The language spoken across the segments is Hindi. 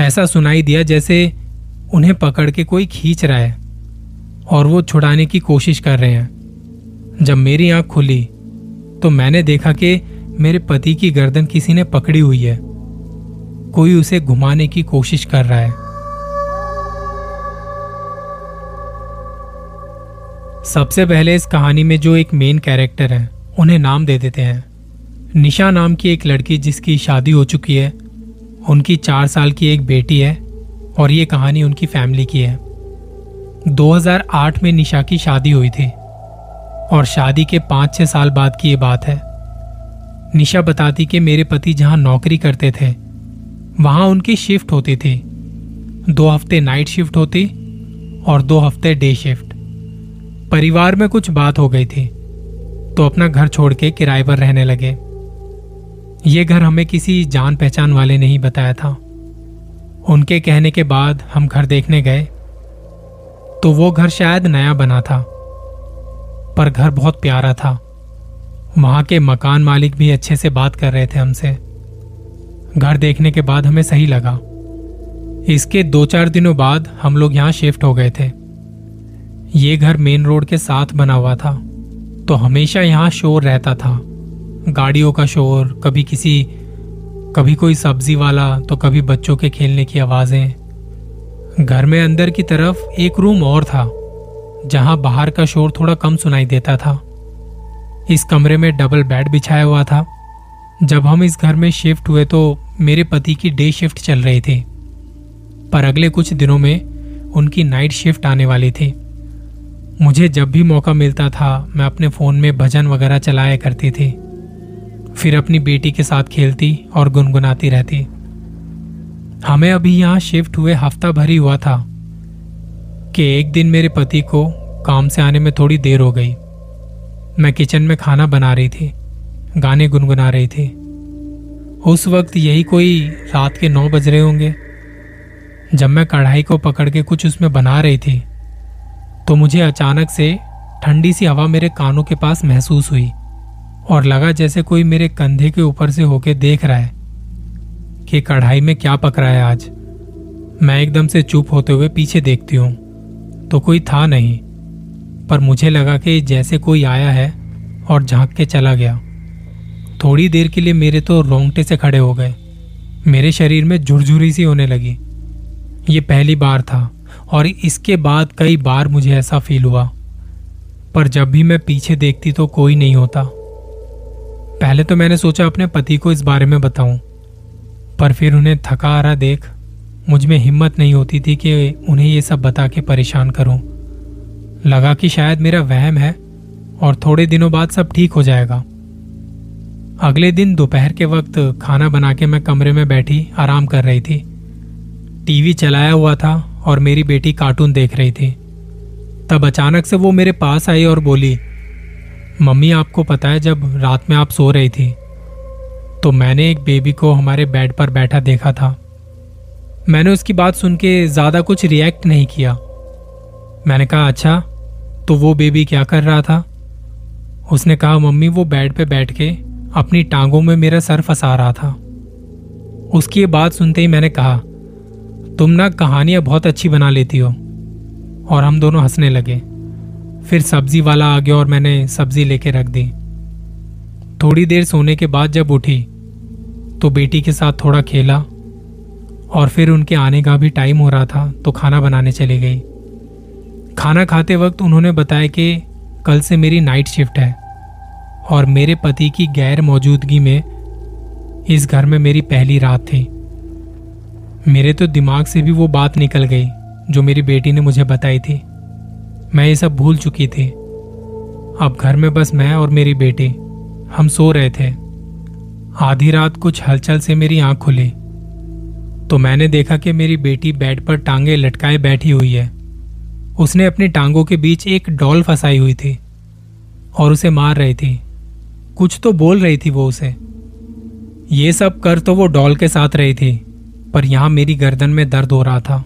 ऐसा सुनाई दिया जैसे उन्हें पकड़ के कोई खींच रहा है और वो छुड़ाने की कोशिश कर रहे हैं। जब मेरी आँख खुली तो मैंने देखा कि मेरे पति की गर्दन किसी ने पकड़ी हुई है। कोई उसे घुमाने की कोशिश कर रहा है। सबसे पहले इस कहानी में जो एक मेन कैरेक्टर है, उन्हें नाम दे देते हैं। निशा नाम की एक लड़की जिसकी शादी हो चुकी है उनकी चार साल की एक बेटी है और ये कहानी उनकी फैमिली की है। 2008 में निशा की शादी हुई थी और शादी के पाँच छः साल बाद की ये बात है। निशा बताती कि मेरे पति जहाँ नौकरी करते थे, वहाँ उनकी शिफ्ट होती थी। दो हफ़्ते नाइट शिफ्ट होती और दो हफ़्ते डे शिफ्ट। परिवार में कुछ बात हो गई थी तो अपना घर छोड़ के किराए पर रहने लगे। ये घर हमें किसी जान पहचान वाले ने ही बताया था। उनके कहने के बाद हम घर देखने गए तो वो घर शायद नया बना था, पर घर बहुत प्यारा था। वहाँ के मकान मालिक भी अच्छे से बात कर रहे थे हमसे। घर देखने के बाद हमें सही लगा। इसके दो चार दिनों बाद हम लोग यहाँ शिफ्ट हो गए थे। ये घर मेन रोड के साथ बना हुआ था तो हमेशा यहाँ शोर रहता था। गाड़ियों का शोर, कभी किसी, कभी कोई सब्ज़ी वाला तो कभी बच्चों के खेलने की आवाज़ें। घर में अंदर की तरफ़ एक रूम और था, जहाँ बाहर का शोर थोड़ा कम सुनाई देता था। इस कमरे में डबल बेड बिछाया हुआ था। जब हम इस घर में शिफ्ट हुए तो मेरे पति की डे शिफ्ट चल रही थी। पर अगले कुछ दिनों में उनकी नाइट शिफ्ट आने वाली थी। मुझे जब भी मौका मिलता था, मैं अपने फ़ोन में भजन वगैरह चलाया करती थी। फिर अपनी बेटी के साथ खेलती और गुनगुनाती रहती। हमें अभी यहाँ शिफ्ट हुए हफ़्ता भर ही हुआ था कि एक दिन मेरे पति को काम से आने में थोड़ी देर हो गई। मैं किचन में खाना बना रही थी, गाने गुनगुना रही थी। उस वक्त यही कोई रात के नौ बज रहे होंगे। जब मैं कढ़ाई को पकड़ के कुछ उसमें बना रही थी तो मुझे अचानक से ठंडी सी हवा मेरे कानों के पास महसूस हुई। और लगा जैसे कोई मेरे कंधे के ऊपर से होके देख रहा है कि कढ़ाई में क्या पक रहा है आज। मैं एकदम से चुप होते हुए पीछे देखती हूँ तो कोई था नहीं, पर मुझे लगा कि जैसे कोई आया है और झाँक के चला गया। थोड़ी देर के लिए मेरे तो रोंगटे से खड़े हो गए। मेरे शरीर में झुरझुरी सी होने लगी। ये पहली बार था और इसके बाद कई बार मुझे ऐसा फील हुआ। पर जब भी मैं पीछे देखती तो कोई नहीं होता। पहले तो मैंने सोचा अपने पति को इस बारे में बताऊँ, पर फिर उन्हें थका आ रहा देख, मुझमें हिम्मत नहीं होती थी कि उन्हें ये सब बता के परेशान करूँ। लगा कि शायद मेरा वहम है और थोड़े दिनों बाद सब ठीक हो जाएगा। अगले दिन दोपहर के वक्त खाना बना के मैं कमरे में बैठी, आराम कर रही थी। टीवी चलाया हुआ था और मेरी बेटी कार्टून देख रही थी। तब अचानक से वो मेरे पास आई और बोली मम्मी, आपको पता है, जब रात में आप सो रही थी तो मैंने एक बेबी को हमारे बेड पर बैठा देखा था। मैंने उसकी बात सुन के ज़्यादा कुछ रिएक्ट नहीं किया। मैंने कहा अच्छा तो वो बेबी क्या कर रहा था? उसने कहा, मम्मी, वो बेड पे बैठ के अपनी टांगों में मेरा सर फंसा रहा था। उसकी ये बात सुनते ही मैंने कहा, तुम ना कहानियाँ बहुत अच्छी बना लेती हो। और हम दोनों हंसने लगे। फिर सब्ज़ी वाला आ गया और मैंने सब्ज़ी लेके रख दी। थोड़ी देर सोने के बाद जब उठी तो बेटी के साथ थोड़ा खेला और फिर उनके आने का भी टाइम हो रहा था तो खाना बनाने चली गई। खाना खाते वक्त उन्होंने बताया कि कल से मेरी नाइट शिफ्ट है और मेरे पति की गैर मौजूदगी में इस घर में मेरी पहली रात थी। मेरे तो दिमाग से भी वो बात निकल गई, जो मेरी बेटी ने मुझे बताई थी। मैं ये सब भूल चुकी थी। अब घर में बस मैं और मेरी बेटी, हम सो रहे थे। आधी रात कुछ हलचल से मेरी आँख खुली। तो मैंने देखा कि मेरी बेटी बेड पर टांगे लटकाए बैठी हुई है। उसने अपनी टांगों के बीच एक डॉल फंसाई हुई थी और उसे मार रही थी। कुछ तो बोल रही थी वो उसे। ये सब कर तो वो डॉल के साथ रही थी, पर यहाँ मेरी गर्दन में दर्द हो रहा था।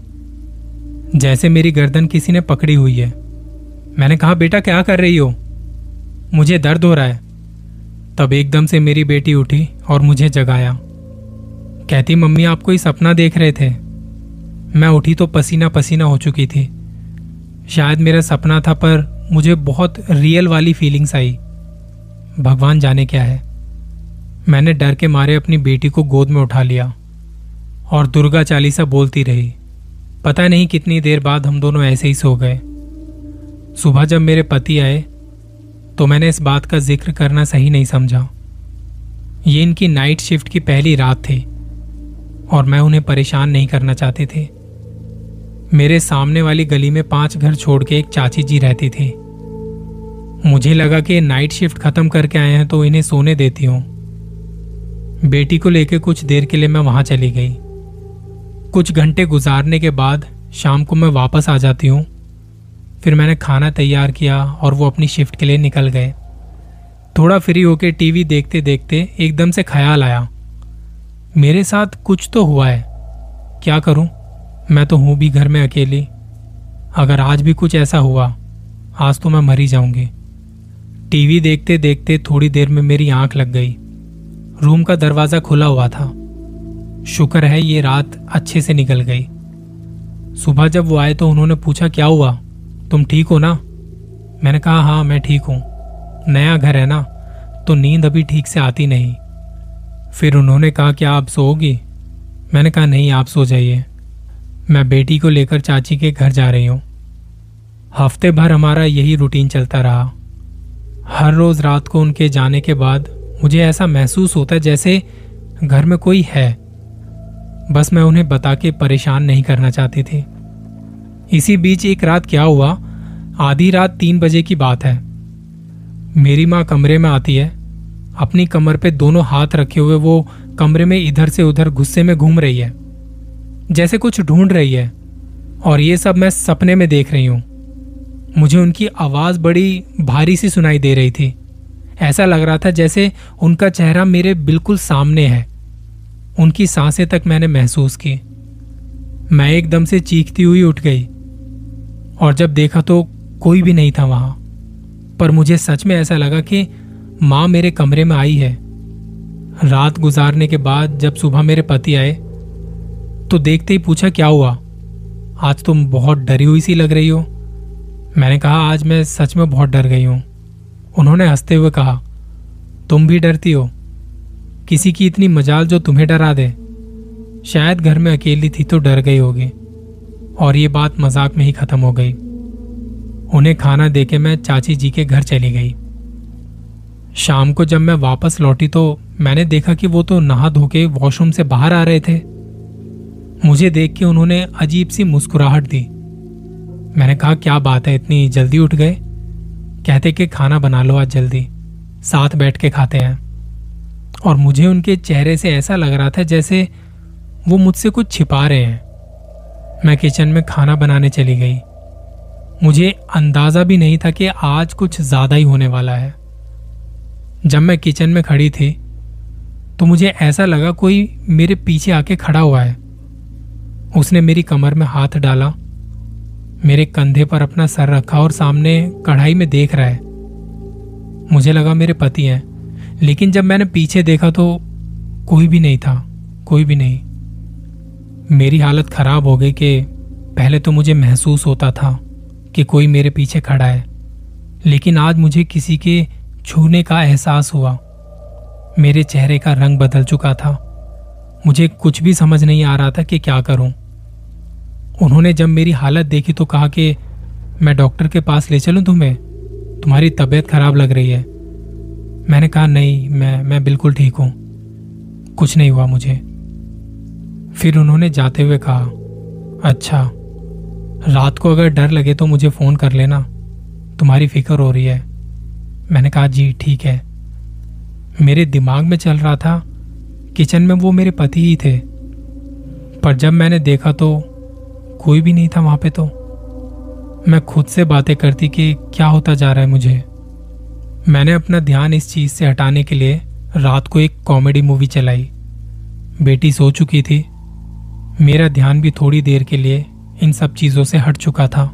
जैसे मेरी गर्दन किसी ने पकड़ी हुई है। मैंने कहा, बेटा, क्या कर रही हो? मुझे दर्द हो रहा है। तब एकदम से मेरी बेटी उठी और मुझे जगाया। कहती, मम्मी, आप कोई सपना देख रहे थे? मैं उठी तो पसीना पसीना हो चुकी थी। शायद मेरा सपना था, पर मुझे बहुत रियल वाली फीलिंग्स आई। भगवान जाने क्या है? मैंने डर के मारे अपनी बेटी को गोद में उठा लिया और दुर्गा चालीसा बोलती रही, पता नहीं कितनी देर बाद हम दोनों ऐसे ही सो गए। सुबह जब मेरे पति आए तो मैंने इस बात का ज़िक्र करना सही नहीं समझा। ये इनकी नाइट शिफ्ट की पहली रात थी, और मैं उन्हें परेशान नहीं करना चाहती थी। मेरे सामने वाली गली में पाँच घर छोड़ के एक चाची जी रहती थी। मुझे लगा कि नाइट शिफ्ट खत्म करके आए हैं तो इन्हें सोने देती हूँ। बेटी को लेकर कुछ देर के लिए मैं वहाँ चली गई। कुछ घंटे गुजारने के बाद शाम को मैं वापस आ जाती हूँ फिर मैंने खाना तैयार किया और वो अपनी शिफ्ट के लिए निकल गए। थोड़ा फ्री होके टीवी देखते देखते एकदम से ख्याल आया। मेरे साथ कुछ तो हुआ है। क्या करूँ? मैं तो हूँ भी घर में अकेली। अगर आज भी कुछ ऐसा हुआ, आज तो मैं मरी जाऊँगी। टीवी देखते देखते थोड़ी देर में मेरी आँख लग गई। रूम का दरवाज़ा खुला हुआ था। शुक्र है ये रात अच्छे से निकल गई। सुबह जब वो आए तो उन्होंने पूछा, क्या हुआ? तुम ठीक हो ना? मैंने कहा हाँ मैं ठीक हूँ। नया घर है ना तो नींद अभी ठीक से आती नहीं। फिर उन्होंने कहा क्या आप सोओगी? मैंने कहा, नहीं, आप सो जाइए। मैं बेटी को लेकर चाची के घर जा रही हूँ। हफ़्ते भर हमारा यही रूटीन चलता रहा। हर रोज रात को उनके जाने के बाद मुझे ऐसा महसूस होता जैसे घर में कोई है। बस मैं उन्हें बता के परेशान नहीं करना चाहती थी। इसी बीच एक रात क्या हुआ? आधी रात तीन बजे की बात है। मेरी माँ कमरे में आती है। अपनी कमर पे दोनों हाथ रखे हुए वो कमरे में इधर से उधर गुस्से में घूम रही है। जैसे कुछ ढूंढ रही है। और ये सब मैं सपने में देख रही हूँ। मुझे उनकी आवाज़ बड़ी भारी सी सुनाई दे रही थी। ऐसा लग रहा था जैसे उनका चेहरा मेरे बिल्कुल सामने है। उनकी साँसें तक मैंने महसूस की। मैं एकदम से चीखती हुई उठ गई। और जब देखा तो कोई भी नहीं था वहाँ। पर मुझे सच में ऐसा लगा कि माँ मेरे कमरे में आई है। रात गुजारने के बाद जब सुबह मेरे पति आए तो देखते ही पूछा, क्या हुआ? आज तुम बहुत डरी हुई सी लग रही हो। मैंने कहा, आज मैं सच में बहुत डर गई हूँ। उन्होंने हँसते हुए कहा, तुम भी डरती हो? किसी की इतनी मजाल जो तुम्हें डरा दे। शायद घर में अकेली थी तो डर गई होगी। और ये बात मज़ाक में ही खत्म हो गई। उन्हें खाना देके मैं चाची जी के घर चली गई। शाम को जब मैं वापस लौटी तो मैंने देखा कि वो तो नहा धो के वॉशरूम से बाहर आ रहे थे। मुझे देख के उन्होंने अजीब सी मुस्कुराहट दी। मैंने कहा, क्या बात है, इतनी जल्दी उठ गए? कहते कि खाना बना लो आज जल्दी, साथ बैठ के खाते हैं। और मुझे उनके चेहरे से ऐसा लग रहा था जैसे वो मुझसे कुछ छिपा रहे हैं। मैं किचन में खाना बनाने चली गई। मुझे अंदाज़ा भी नहीं था कि आज कुछ ज़्यादा ही होने वाला है। जब मैं किचन में खड़ी थी तो मुझे ऐसा लगा कोई मेरे पीछे आके खड़ा हुआ है। उसने मेरी कमर में हाथ डाला, मेरे कंधे पर अपना सर रखा और सामने कढ़ाई में देख रहा है। मुझे लगा मेरे पति हैं, लेकिन जब मैंने पीछे देखा तो कोई भी नहीं था, कोई भी नहीं। मेरी हालत खराब हो गई कि पहले तो मुझे महसूस होता था। कि कोई मेरे पीछे खड़ा है, लेकिन आज मुझे किसी के छूने का एहसास हुआ। मेरे चेहरे का रंग बदल चुका था। मुझे कुछ भी समझ नहीं आ रहा था कि क्या करूँ। उन्होंने जब मेरी हालत देखी तो कहा कि, मैं डॉक्टर के पास ले चलूँ तुम्हें? तुम्हारी तबीयत खराब लग रही है। मैंने कहा, नहीं, मैं मैं बिल्कुल ठीक हूँ। कुछ नहीं हुआ मुझे। फिर उन्होंने जाते हुए कहा अच्छा रात को अगर डर लगे तो मुझे फ़ोन कर लेना। तुम्हारी फ़िक्र हो रही है। मैंने कहा, जी, ठीक है। मेरे दिमाग में चल रहा था, किचन में वो मेरे पति ही थे। पर जब मैंने देखा तो कोई भी नहीं था वहाँ पे तो। मैं खुद से बातें करती कि क्या होता जा रहा है मुझे। मैंने अपना ध्यान इस चीज़ से हटाने के लिए रात को एक कॉमेडी मूवी चलाई। बेटी सो चुकी थी। मेरा ध्यान भी थोड़ी देर के लिए इन सब चीज़ों से हट चुका था।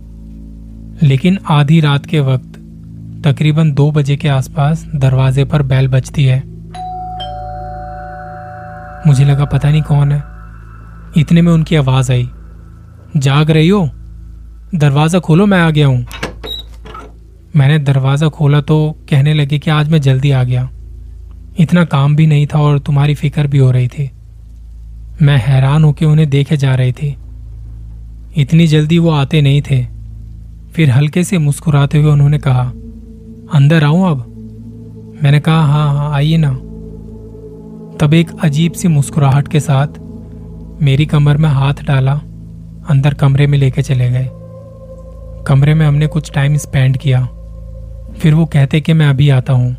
लेकिन आधी रात के वक्त, तकरीबन दो बजे के आसपास दरवाजे पर बैल बजती है। मुझे लगा, पता नहीं कौन है। इतने में उनकी आवाज़ आई। जाग रही हो? दरवाज़ा खोलो, मैं आ गया हूँ। मैंने दरवाज़ा खोला तो कहने लगे कि आज मैं जल्दी आ गया। इतना काम भी नहीं था और तुम्हारी फ़िक्र भी हो रही थी। मैं हैरान होकर उन्हें देखे जा रही थी। इतनी जल्दी वो आते नहीं थे। फिर हल्के से मुस्कुराते हुए उन्होंने कहा, अंदर आऊँ अब। मैंने कहा हाँ हाँ आइए ना। तब एक अजीब सी मुस्कुराहट के साथ मेरी कमर में हाथ डाला, अंदर कमरे में लेके चले गए। कमरे में हमने कुछ टाइम स्पेंड किया। फिर वो कहते कि मैं अभी आता हूँ।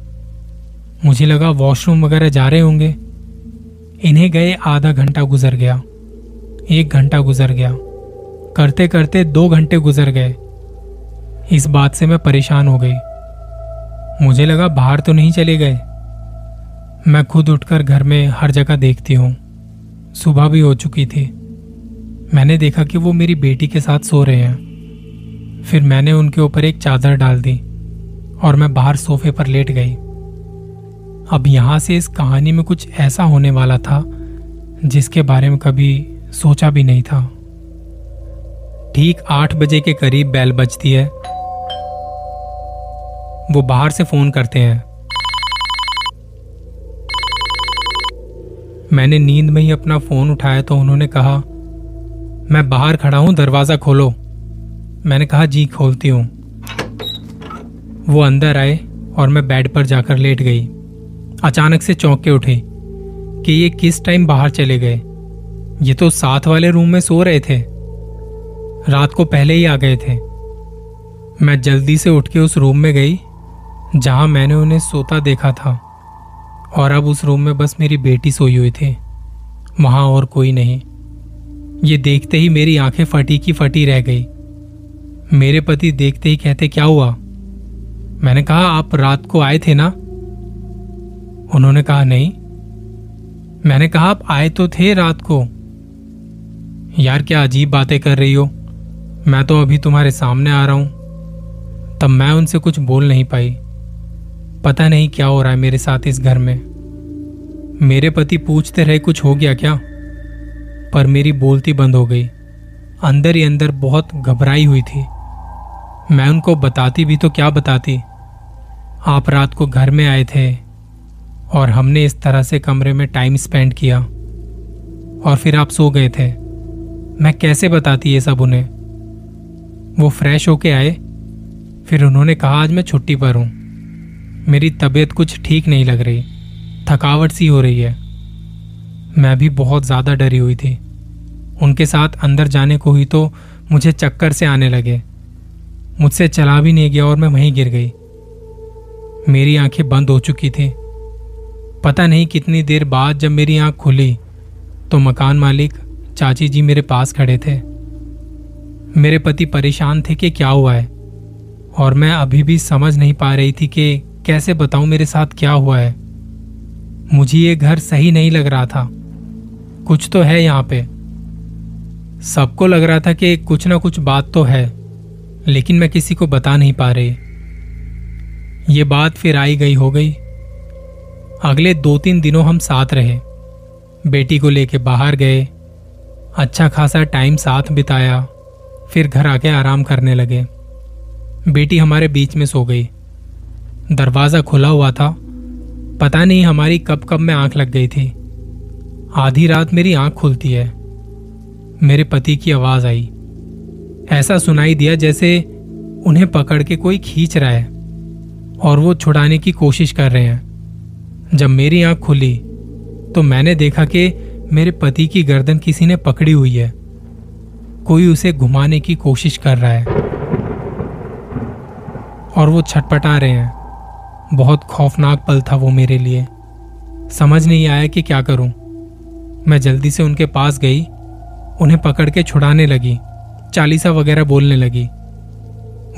मुझे लगा वॉशरूम वगैरह जा रहे होंगे? इन्हें गए आधा घंटा गुजर गया। एक घंटा गुजर गया। करते करते दो घंटे गुजर गए। इस बात से मैं परेशान हो गई। मुझे लगा बाहर तो नहीं चले गए। मैं खुद उठकर घर में हर जगह देखती हूँ। सुबह भी हो चुकी थी। मैंने देखा कि वो मेरी बेटी के साथ सो रहे हैं। फिर मैंने उनके ऊपर एक चादर डाल दी और मैं बाहर सोफे पर लेट गई। अब यहाँ से इस कहानी में कुछ ऐसा होने वाला था जिसके बारे में कभी सोचा भी नहीं था। ठीक आठ बजे के करीब बैल बजती है। वो बाहर से फ़ोन करते हैं। मैंने नींद में ही अपना फ़ोन उठाया तो उन्होंने कहा, मैं बाहर खड़ा हूँ, दरवाज़ा खोलो। मैंने कहा, जी, खोलती हूँ। वो अंदर आए और मैं बेड पर जाकर लेट गई। अचानक से चौंक के उठे कि ये किस टाइम बाहर चले गए? ये तो साथ वाले रूम में सो रहे थे। रात को पहले ही आ गए थे। मैं जल्दी से उठ के उस रूम में गई, जहाँ मैंने उन्हें सोता देखा था। और अब उस रूम में बस मेरी बेटी सोई हुई थी। वहाँ और कोई नहीं। ये देखते ही मेरी आँखें फटी की फटी रह गई। मेरे पति देखते ही कहते, क्या हुआ? मैंने कहा, आप रात को आए थे ना? उन्होंने कहा, नहीं। मैंने कहा, आप आए तो थे रात को। यार, क्या अजीब बातें कर रही हो? मैं तो अभी तुम्हारे सामने आ रहा हूँ। तब मैं उनसे कुछ बोल नहीं पाई। पता नहीं क्या हो रहा है मेरे साथ इस घर में। मेरे पति पूछते रहे, कुछ हो गया क्या? पर मेरी बोलती बंद हो गई। अंदर ही अंदर बहुत घबराई हुई थी। मैं उनको बताती भी तो क्या बताती? आप रात को घर में आए थे और हमने इस तरह से कमरे में टाइम स्पेंड किया और फिर आप सो गए थे। मैं कैसे बताती ये सब उन्हें? वो फ्रेश होके आए। फिर उन्होंने कहा, आज मैं छुट्टी पर हूँ। मेरी तबीयत कुछ ठीक नहीं लग रही। थकावट सी हो रही है। मैं भी बहुत ज़्यादा डरी हुई थी। उनके साथ अंदर जाने को ही तो मुझे चक्कर से आने लगे। मुझसे चला भी नहीं गया और मैं वहीं गिर गई। मेरी आँखें बंद हो चुकी थी। पता नहीं कितनी देर बाद जब मेरी आँख खुली तो मकान मालिक, चाची जी मेरे पास खड़े थे। मेरे पति परेशान थे कि क्या हुआ है। और मैं अभी भी समझ नहीं पा रही थी कि कैसे बताऊँ मेरे साथ क्या हुआ है। मुझे ये घर सही नहीं लग रहा था। कुछ तो है यहाँ पे। सबको लग रहा था कि कुछ ना कुछ बात तो है, लेकिन मैं किसी को बता नहीं पा रही। ये बात फिर आई गई, हो गई। अगले दो तीन दिनों हम साथ रहे। बेटी को लेके बाहर गए। अच्छा खासा टाइम साथ बिताया। फिर घर आके आराम करने लगे। बेटी हमारे बीच में सो गई। दरवाज़ा खुला हुआ था। पता नहीं हमारी कब कब में आँख लग गई थी। आधी रात मेरी आँख खुलती है। मेरे पति की आवाज़ आई। ऐसा सुनाई दिया जैसे उन्हें पकड़ के कोई खींच रहा है और वो छुड़ाने की कोशिश कर रहे हैं। जब मेरी आँख खुली तो मैंने देखा कि मेरे पति की गर्दन किसी ने पकड़ी हुई है। कोई उसे घुमाने की कोशिश कर रहा है। और वो छटपटा रहे हैं। बहुत खौफनाक पल था वो मेरे लिए। समझ नहीं आया कि क्या करूँ। मैं जल्दी से उनके पास गई, उन्हें पकड़ के छुड़ाने लगी, चालीसा वगैरह बोलने लगी।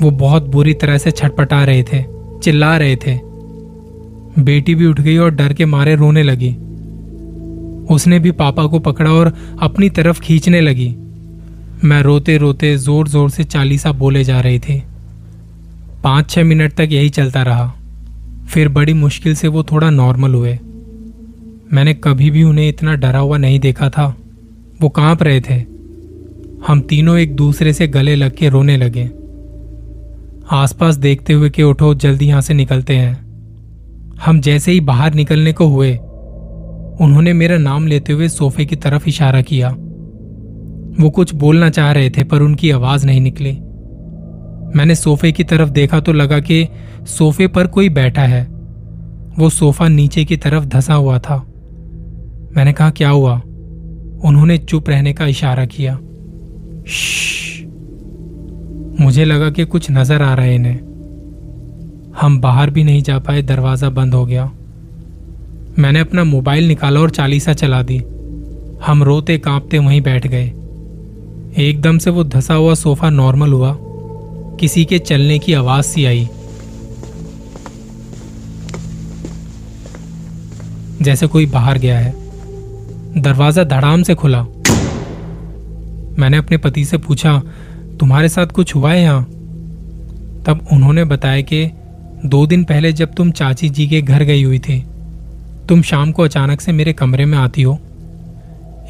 वो बहुत बुरी तरह से छटपटा रहे थे, चिल्ला रहे थे। बेटी भी उठ गई और डर के मारे रोने लगी। उसने भी पापा को पकड़ा और अपनी तरफ़ खींचने लगी। मैं रोते रोते ज़ोर ज़ोर से चालीसा बोले जा रहे थे। पाँच छह मिनट तक यही चलता रहा। फिर बड़ी मुश्किल से वो थोड़ा नॉर्मल हुए। मैंने कभी भी उन्हें इतना डरा हुआ नहीं देखा था। वो काँप रहे थे। हम तीनों एक दूसरे से गले लग के रोने लगे। आसपास देखते हुए कि उठो, जल्दी यहाँ से निकलते हैं। हम जैसे ही बाहर निकलने को हुए, उन्होंने मेरा नाम लेते हुए सोफे की तरफ़ इशारा किया। वो कुछ बोलना चाह रहे थे, पर उनकी आवाज़ नहीं निकली। मैंने सोफे की तरफ़ देखा तो लगा कि सोफे पर कोई बैठा है। वो सोफा नीचे की तरफ़ धसा हुआ था। मैंने कहा, क्या हुआ? उन्होंने चुप रहने का इशारा किया। मुझे लगा कि कुछ नज़र आ रहा है इन्हें। हम बाहर भी नहीं जा पाए, दरवाज़ा बंद हो गया। मैंने अपना मोबाइल निकाला और चालीसा चला दी। हम रोते कांपते वहीं बैठ गए। एकदम से वो धसा हुआ सोफा नॉर्मल हुआ। किसी के चलने की आवाज़ सी आई। जैसे कोई बाहर गया है। दरवाज़ा धड़ाम से खुला। मैंने अपने पति से पूछा, तुम्हारे साथ कुछ हुआ है यहाँ? तब उन्होंने बताया कि दो दिन पहले जब तुम चाची जी के घर गई हुई थी, तुम शाम को अचानक से मेरे कमरे में आती हो।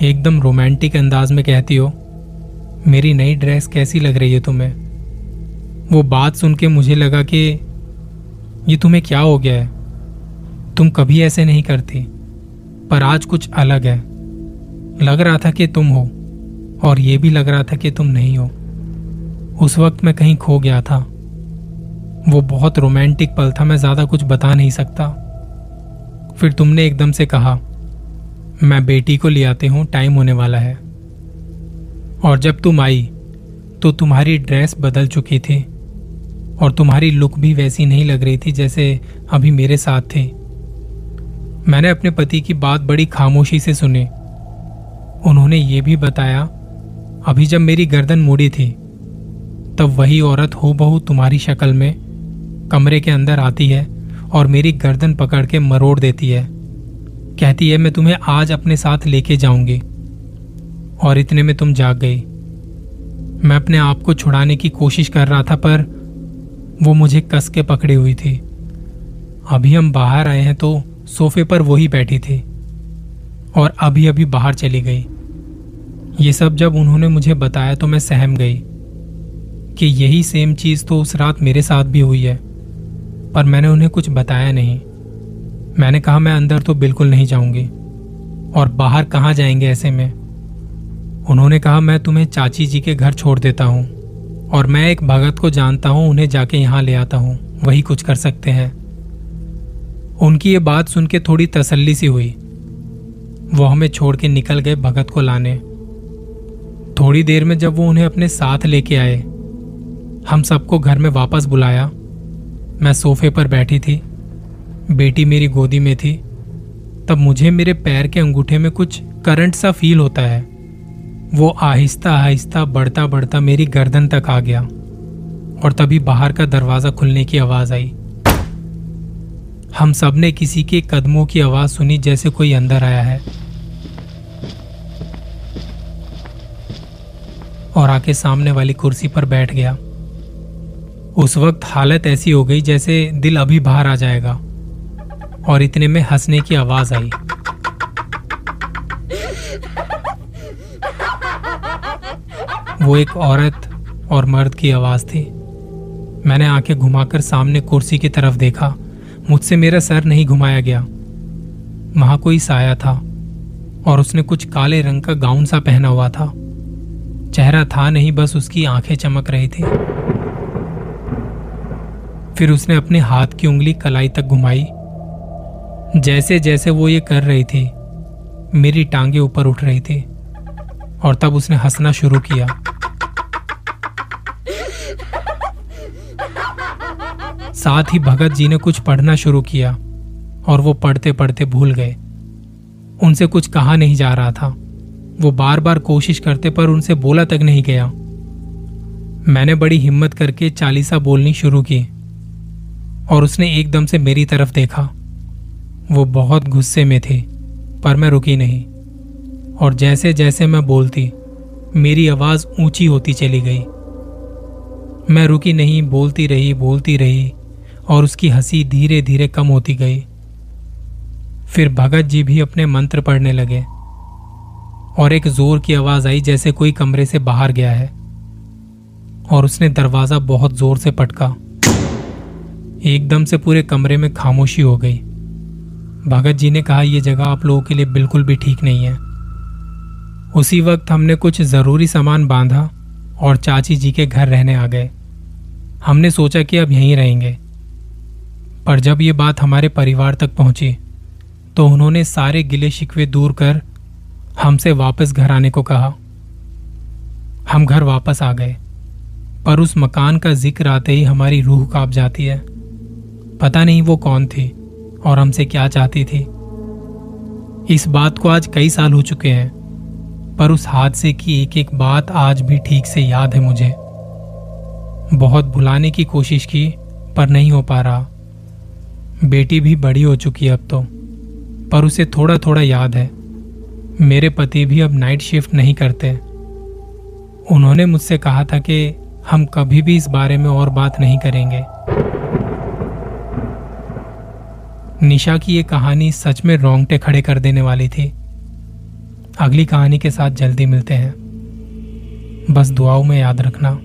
एकदम रोमांटिक अंदाज में कहती हो मेरी नई ड्रेस कैसी लग रही है तुम्हें? वो बात सुन के मुझे लगा कि ये तुम्हें क्या हो गया है? तुम कभी ऐसे नहीं करती, पर आज कुछ अलग है। लग रहा था कि तुम हो, और ये भी लग रहा था कि तुम नहीं हो। उस वक्त मैं कहीं खो गया था। वो बहुत रोमांटिक पल था, मैं ज़्यादा कुछ बता नहीं सकता। फिर तुमने एकदम से कहा, मैं बेटी को ले आते हूँ, टाइम होने वाला है। और जब तुम आई तो तुम्हारी ड्रेस बदल चुकी थी, और तुम्हारी लुक भी वैसी नहीं लग रही थी जैसे अभी मेरे साथ थे। मैंने अपने पति की बात बड़ी खामोशी से सुनी। उन्होंने ये भी बताया, अभी जब मेरी गर्दन मुड़ी थी, तब वही औरत हो बहु तुम्हारी शक्ल में कमरे के अंदर आती है और मेरी गर्दन पकड़ के मरोड़ देती है। कहती है, मैं तुम्हें आज अपने साथ लेके जाऊँगी। और इतने में तुम जाग गई। मैं अपने आप को छुड़ाने की कोशिश कर रहा था, पर वो मुझे कस के पकड़ी हुई थी। अभी हम बाहर आए हैं तो सोफे पर वही बैठी थी और अभी अभी बाहर चली गई। ये सब जब उन्होंने मुझे बताया तो मैं सहम गई कि यही सेम चीज़ तो उस रात मेरे साथ भी हुई है, पर मैंने उन्हें कुछ बताया नहीं। मैंने कहा, मैं अंदर तो बिल्कुल नहीं जाऊँगी और बाहर कहाँ जाएँगे ऐसे में? उन्होंने कहा, मैं तुम्हें चाची जी के घर छोड़ देता हूँ और मैं एक भगत को जानता हूँ, उन्हें जाके यहाँ ले आता हूँ। वही कुछ कर सकते हैं। उनकी ये बात सुन के थोड़ी तसल्ली सी हुई। वो हमें छोड़ के निकल गए भगत को लाने। थोड़ी देर में जब वो उन्हें अपने साथ लेके आए, हम सबको घर में वापस बुलाया। मैं सोफे पर बैठी थी। बेटी मेरी गोदी में थी। तब मुझे मेरे पैर के अंगूठे में कुछ करंट सा फील होता है। वो आहिस्ता आहिस्ता बढ़ता बढ़ता मेरी गर्दन तक आ गया और तभी बाहर का दरवाज़ा खुलने की आवाज़ आई। हम सबने किसी के कदमों की आवाज़ सुनी जैसे कोई अंदर आया है। और आके सामने वाली कुर्सी पर बैठ गया। उस वक्त हालत ऐसी हो गई जैसे दिल अभी बाहर आ जाएगा। और इतने में हंसने की आवाज़ आई। वो एक औरत और मर्द की आवाज़ थी। मैंने आँखें घुमाकर सामने कुर्सी की तरफ़ देखा। मुझसे मेरा सर नहीं घुमाया गया। वहाँ कोई साया था और उसने कुछ काले रंग का गाउन सा पहना हुआ था। चेहरा था नहीं, बस उसकी आँखें चमक रही थी। फिर उसने अपने हाथ की उंगली कलाई तक घुमाई। जैसे जैसे वो ये कर रही थी, मेरी टांगे ऊपर उठ रही थी और तब उसने हंसना शुरू किया। साथ ही भगत जी ने कुछ पढ़ना शुरू किया और वो पढ़ते पढ़ते भूल गए। उनसे कुछ कहा नहीं जा रहा था। वो बार बार कोशिश करते पर उनसे बोला तक नहीं गया। मैंने बड़ी हिम्मत करके चालीसा बोलनी शुरू की और उसने एकदम से मेरी तरफ़ देखा। वो बहुत गुस्से में थे, पर मैं रुकी नहीं और जैसे जैसे मैं बोलती, मेरी आवाज़ ऊँची होती चली गई। मैं रुकी नहीं, बोलती रही बोलती रही और उसकी हँसी धीरे धीरे कम होती गई। फिर भगत जी भी अपने मंत्र पढ़ने लगे और एक ज़ोर की आवाज़ आई जैसे कोई कमरे से बाहर गया है और उसने दरवाज़ा बहुत ज़ोर से पटका। एकदम से पूरे कमरे में खामोशी हो गई। भगत जी ने कहा यह जगह आप लोगों के लिए बिल्कुल भी ठीक नहीं है। उसी वक्त हमने कुछ ज़रूरी सामान बांधा और चाची जी के घर रहने आ गए। हमने सोचा कि अब यहीं रहेंगे। पर जब ये बात हमारे परिवार तक पहुँची तो उन्होंने सारे गिले शिकवे दूर कर हमसे वापस घर आने को कहा। हम घर वापस आ गए, पर उस मकान का ज़िक्र आते ही हमारी रूह काँप जाती है। पता नहीं वो कौन थी और हमसे क्या चाहती थी। इस बात को आज कई साल हो चुके हैं, पर उस हादसे की एक एक बात आज भी ठीक से याद है मुझे। बहुत भुलाने की कोशिश की, पर नहीं हो पा रहा। बेटी भी बड़ी हो चुकी है अब तो पर उसे थोड़ा थोड़ा याद है। मेरे पति भी अब नाइट शिफ्ट नहीं करते। उन्होंने मुझसे कहा था कि हम कभी भी इस बारे में और बात नहीं करेंगे। निशा की ये कहानी सच में रोंगटे खड़े कर देने वाली थी। अगली कहानी के साथ जल्दी मिलते हैं। बस दुआओं में याद रखना।